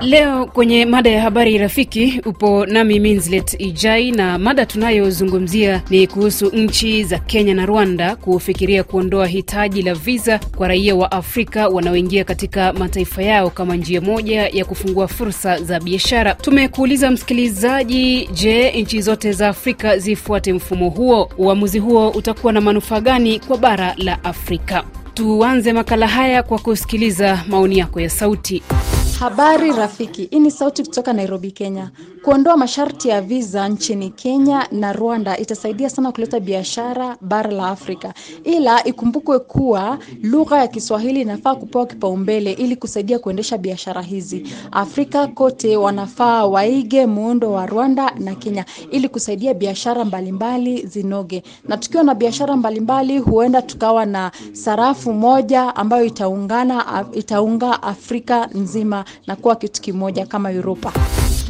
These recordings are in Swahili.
Leo kwenye mada ya habari rafiki upo nami Minslet Ijai, na mada tunayozungumzia ni kuhusu nchi za Kenya na Rwanda kufikiria kuondoa hitaji la viza kwa raia wa Afrika wanaoingia katika mataifa yao kama njia moja ya kufungua fursa za biashara. Tumekuuliza msikilizaji, je, nchi zote za Afrika zifuate mfumo huo? Uamuzi huo utakuwa na manufaa gani kwa bara la Afrika? Tuanze makala haya kwa kusikiliza maoni yako ya sauti. Habari rafiki, hii ni sauti kutoka Nairobi, Kenya. Kuondoa masharti ya visa nchini Kenya na Rwanda itasaidia sana kuleta biashara bara la Afrika, ila ikumbukwe kuwa lugha ya Kiswahili inafaa kupewa kipaumbele ili kusaidia kuendesha biashara hizi. Afrika kote wanafaa waige muundo wa Rwanda na Kenya ili kusaidia biashara mbalimbali zinoge, na tukiwa na biashara mbalimbali huenda tukawa na sarafu moja ambayo itaungana itaunga Afrika nzima na kuwa kitu kimoja kama Europa.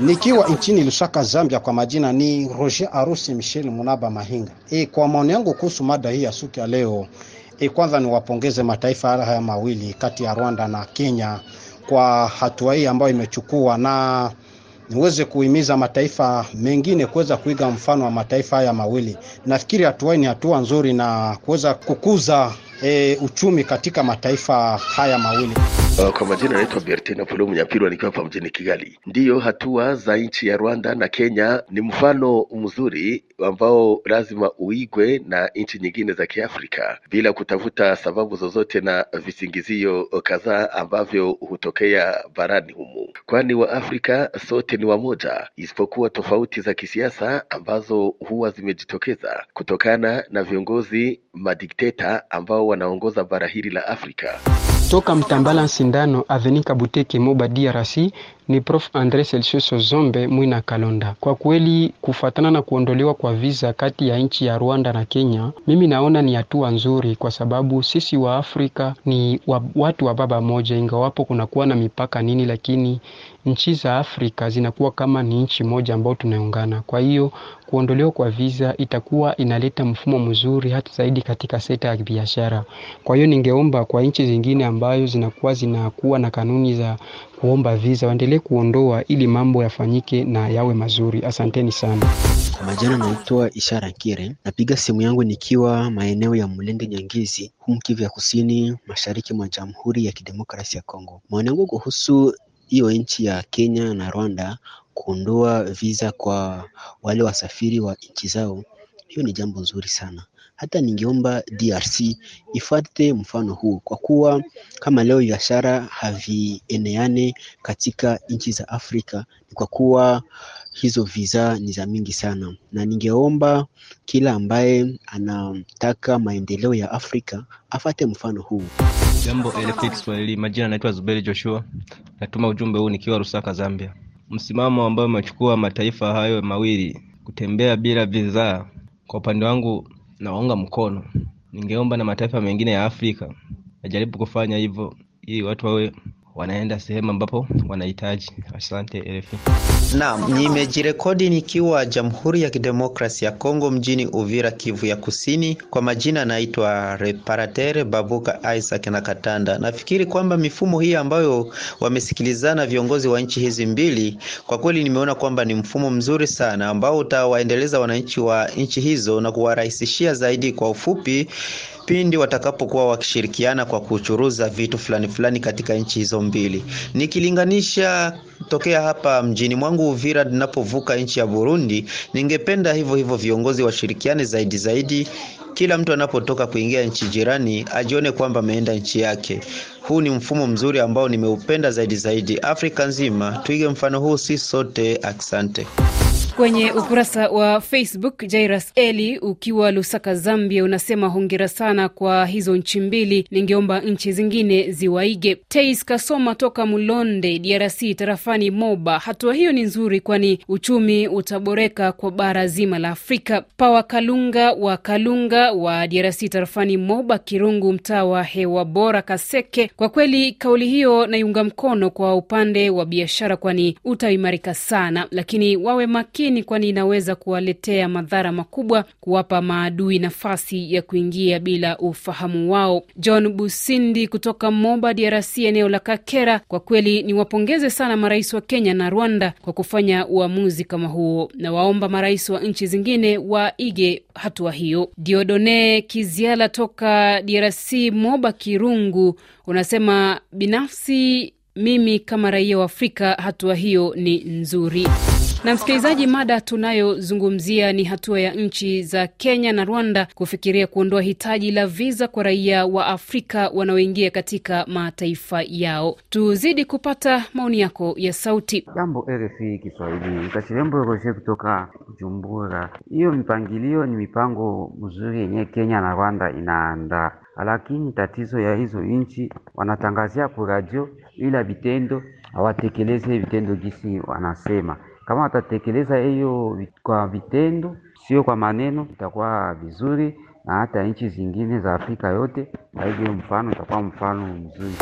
Nikiwa nchini Lusaka, Zambia, kwa majina ni Roger Arusi Michel Munaba Mahinga. E, kwa maoni yangu kuhusu mada hii ya siku ya leo e, kwanza niwapongeze mataifa haya mawili kati ya Rwanda na Kenya kwa hatua hii ambayo imechukua na niweze kuhimiza mataifa mengine kuweza kuiga mfano wa mataifa haya mawili. Nafikiri hatua ni hatua nzuri na kuweza kukuza e, uchumi katika mataifa haya mawili. Uh, kwa majina naitwa Bertina Polo Munyapirwa, nikiwa hapa mjini Kigali. Ndiyo, hatua za nchi ya Rwanda na Kenya ni mfano mzuri ambao lazima uigwe na nchi nyingine za Kiafrika bila kutafuta sababu zozote na visingizio kadhaa ambavyo hutokea barani humu, kwani Waafrika sote ni wamoja, isipokuwa tofauti za kisiasa ambazo huwa zimejitokeza kutokana na viongozi madikteta ambao wanaongoza bara hili la Afrika. Toka Mtambala Sindano Avenika Buteke Moba DRC ni Prof Andre Celsius Zombe Mwina Kalonda. Kwa kweli kufuatana na kuondolewa kwa visa kati ya nchi ya Rwanda na Kenya, mimi naona ni hatua nzuri, kwa sababu sisi wa Afrika ni wa, watu wa baba moja, ingawapo kunakuwa na mipaka nini, lakini nchi za Afrika zinakuwa kama ni nchi moja ambao tunaungana. Kwa hiyo kuondolewa kwa visa itakuwa inaleta mfumo mzuri hata zaidi katika sekta ya biashara. Kwa hiyo ningeomba kwa nchi zingine ambayo zinakuwa zinakuwa na kanuni za kuomba visa waendelee kuondoa ili mambo yafanyike na yawe mazuri. Asanteni sana. Majina naitwa Ishara Kire, napiga simu yangu nikiwa maeneo ya Mlende Nyangezi, humu Kivu ya Kusini, mashariki mwa Jamhuri ya Kidemokrasia ya Kongo. Maoni yangu kuhusu hiyo nchi ya Kenya na Rwanda kuondoa visa kwa wale wasafiri wa nchi zao, hiyo ni jambo nzuri sana. Hata ningeomba DRC ifuate mfano huu, kwa kuwa kama leo biashara havieneane katika nchi za Afrika, ni kwa kuwa hizo visa ni za mingi sana, na ningeomba kila ambaye anataka maendeleo ya Afrika afate mfano huu. Jambo RFI Kiswahili, majina naitwa Zuberi Joshua, natuma ujumbe huu nikiwa Lusaka, Zambia. Msimamo ambao umechukua mataifa hayo mawili kutembea bila visa, kwa upande wangu nawaunga mkono. Ningeomba na mataifa mengine ya Afrika yajaribu kufanya hivyo, ili watu wawe wanaenda sehemu ambapo wanahitaji. Asante RFI. Naam, nimejirekodi nikiwa Jamhuri ya Kidemokrasia ya Kongo mjini Uvira, Kivu ya Kusini. Kwa majina naitwa Reparatere Babuka Isaac na Katanda. Nafikiri kwamba mifumo hii ambayo wamesikilizana viongozi wa nchi hizi mbili, kwa kweli nimeona kwamba ni mfumo mzuri sana ambao utawaendeleza wananchi wa nchi hizo na kuwarahisishia zaidi. Kwa ufupi pindi watakapokuwa wakishirikiana kwa kuchuruza vitu fulani fulani katika nchi hizo mbili. Nikilinganisha tokea hapa mjini mwangu Uvira ninapovuka nchi ya Burundi, ningependa hivyo hivyo viongozi washirikiane zaidi zaidi kila mtu anapotoka kuingia nchi jirani ajione kwamba ameenda nchi yake. Huu ni mfumo mzuri ambao nimeupenda zaidi zaidi. Afrika nzima tuige mfano huu, si sote. Asante. Kwenye ukurasa wa Facebook, Jairas Eli ukiwa Lusaka, Zambia, unasema hongera sana kwa hizo nchi mbili, ningeomba nchi zingine ziwaige. Tais Kasoma toka Mulonde, DRC, tarafani Moba, hatua hiyo ni nzuri, kwani uchumi utaboreka kwa bara zima la Afrika. Pawa Kalunga wa Kalunga wa DRC, tarafani Moba. Kirungu, mtaa wa hewa bora Kaseke, kwa kweli kauli hiyo naiunga mkono kwa upande wa biashara, kwani utaimarika sana, lakini wawe makini makini, kwani inaweza kuwaletea madhara makubwa, kuwapa maadui nafasi ya kuingia bila ufahamu wao. John Busindi kutoka Moba, DRC, eneo la Kakera, kwa kweli ni wapongeze sana marais wa Kenya na Rwanda kwa kufanya uamuzi kama huo, na waomba marais wa nchi zingine waige hatua hiyo. Diodone Kiziala toka DRC, Moba Kirungu, unasema binafsi mimi kama raia wa Afrika hatua hiyo ni nzuri. Na msikilizaji, mada tunayozungumzia ni hatua ya nchi za Kenya na Rwanda kufikiria kuondoa hitaji la viza kwa raia wa Afrika wanaoingia katika mataifa yao. Tuzidi kupata maoni yako ya sauti. Jambo RFI Kiswahili, Kachirembo Roje kutoka Jumbura. Hiyo mipangilio ni mipango mzuri yenye Kenya na Rwanda inaandaa, lakini tatizo ya hizo nchi wanatangazia kwa radio, ila vitendo hawatekeleze vitendo gisi wanasema kama watatekeleza hiyo kwa vitendo, sio kwa maneno, itakuwa vizuri na hata nchi zingine za Afrika yote waige mfano, itakuwa mfano mzuri.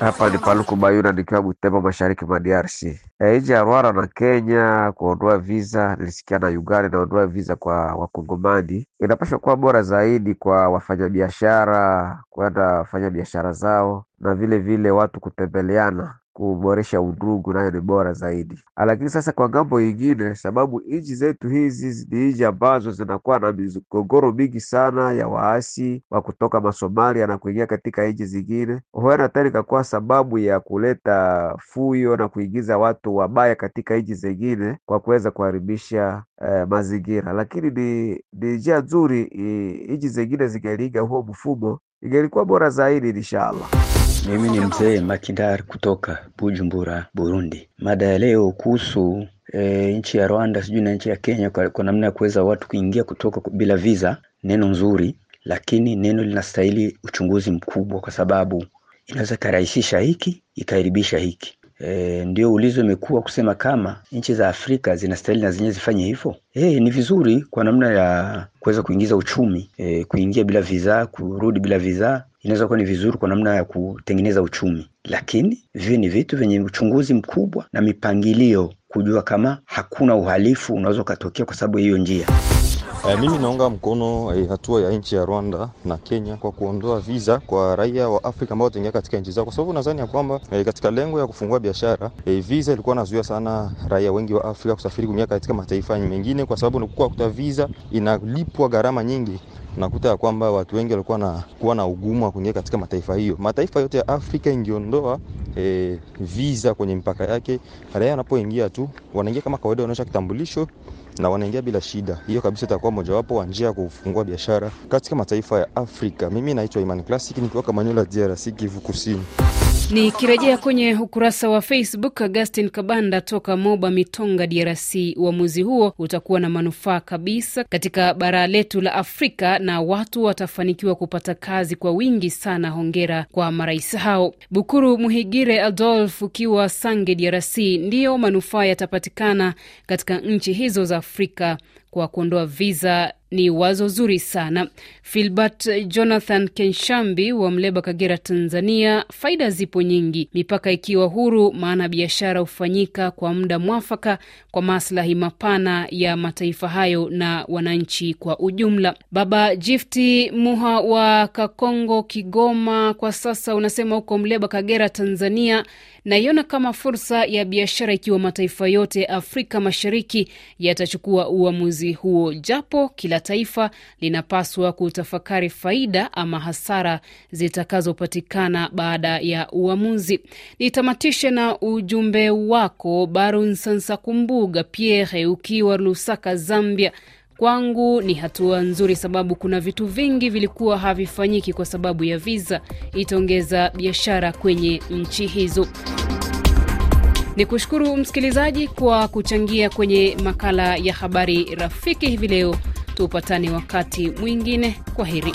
Hapa ni Paluku Mayuna nikiwa Butembo, mashariki mwa DRC. E, nchi ya Rwanda na Kenya kuondoa visa, nilisikia na Uganda inaondoa visa kwa Wakongomani, inapaswa kuwa bora zaidi kwa wafanyabiashara kwenda wafanya biashara zao na vile vile watu kutembeleana kuboresha undugu, nayo ni bora zaidi. Lakini sasa kwa ng'ambo ingine, sababu nchi zetu hizi ni nchi ambazo zinakuwa na migogoro mingi sana ya waasi wa kutoka Masomalia na kuingia katika nchi zingine, huenda tena ikakuwa sababu ya kuleta fuyo na kuingiza watu wabaya katika nchi zingine kwa kuweza kuharibisha eh, mazingira. Lakini ni ni njia nzuri, nchi zingine zingeliiga huo mfumo, ingelikuwa bora zaidi inshallah. Mimi ni mzee Makindar kutoka Bujumbura, Burundi. Mada ya leo kuhusu e, nchi ya Rwanda sijui na nchi ya Kenya kwa, kwa namna ya kuweza watu kuingia kutoka bila visa, neno nzuri, lakini neno linastahili uchunguzi mkubwa, kwa sababu inaweza ikarahisisha hiki ikaharibisha hiki. E, ndio ulizo imekuwa kusema kama nchi za Afrika zinastahili na zenyewe zifanye hivyo. E, ni vizuri kwa namna ya kuweza kuingiza uchumi e, kuingia bila visa, kurudi bila visa inaweza kuwa ni vizuri kwa namna ya kutengeneza uchumi, lakini hivi ni vitu vyenye uchunguzi mkubwa na mipangilio, kujua kama hakuna uhalifu unaweza ukatokea kwa sababu ya hiyo njia. E, mimi naunga mkono e, hatua ya nchi ya Rwanda na Kenya kwa kuondoa visa kwa raia wa Afrika ambao wataingia katika nchi zao, kwa sababu nadhani ya kwamba e, katika lengo ya kufungua biashara e, visa ilikuwa inazuia sana raia wengi wa Afrika kusafiri kuingia katika mataifa mengine, kwa sababu unakuwa kuta visa inalipwa gharama nyingi. Nakuta ya kwamba watu wengi walikuwa na kuwa na ugumu wa kuingia katika mataifa hiyo. Mataifa yote ya Afrika ingiondoa e, visa kwenye mipaka yake, raia wanapoingia tu wanaingia kama kawaida, wanaonyesha kitambulisho na wanaingia bila shida. Hiyo kabisa itakuwa mojawapo wa njia ya kufungua biashara katika mataifa ya Afrika. Mimi naitwa Iman Classic nikiwa Kamanyola, DRC, Kivu Kusini. Nikirejea kwenye ukurasa wa Facebook, Augustin Kabanda toka Moba Mitonga, DRC. Uamuzi huo utakuwa na manufaa kabisa katika bara letu la Afrika na watu watafanikiwa kupata kazi kwa wingi sana. Hongera kwa marais hao. Bukuru Muhigire Adolf ukiwa Sange, DRC, ndiyo manufaa yatapatikana katika nchi hizo za Afrika kwa kuondoa visa ni wazo zuri sana. Filbert Jonathan Kenshambi wa Mleba, Kagera, Tanzania. Faida zipo nyingi, mipaka ikiwa huru, maana biashara hufanyika kwa muda mwafaka kwa maslahi mapana ya mataifa hayo na wananchi kwa ujumla. Baba Jifti Muha wa Kakongo, Kigoma, kwa sasa unasema huko Mleba, Kagera, Tanzania. Naiona kama fursa ya biashara ikiwa mataifa yote Afrika Mashariki yatachukua uamuzi huo, japo kila taifa linapaswa kutafakari faida ama hasara zitakazopatikana baada ya uamuzi. Nitamatishe na ujumbe wako Barunsansa Kumbuga Pierre ukiwa Lusaka, Zambia. Kwangu ni hatua nzuri, sababu kuna vitu vingi vilikuwa havifanyiki kwa sababu ya visa. Itaongeza biashara kwenye nchi hizo. Ni kushukuru msikilizaji kwa kuchangia kwenye makala ya habari rafiki hivi leo. Tupatane wakati mwingine. Kwa heri.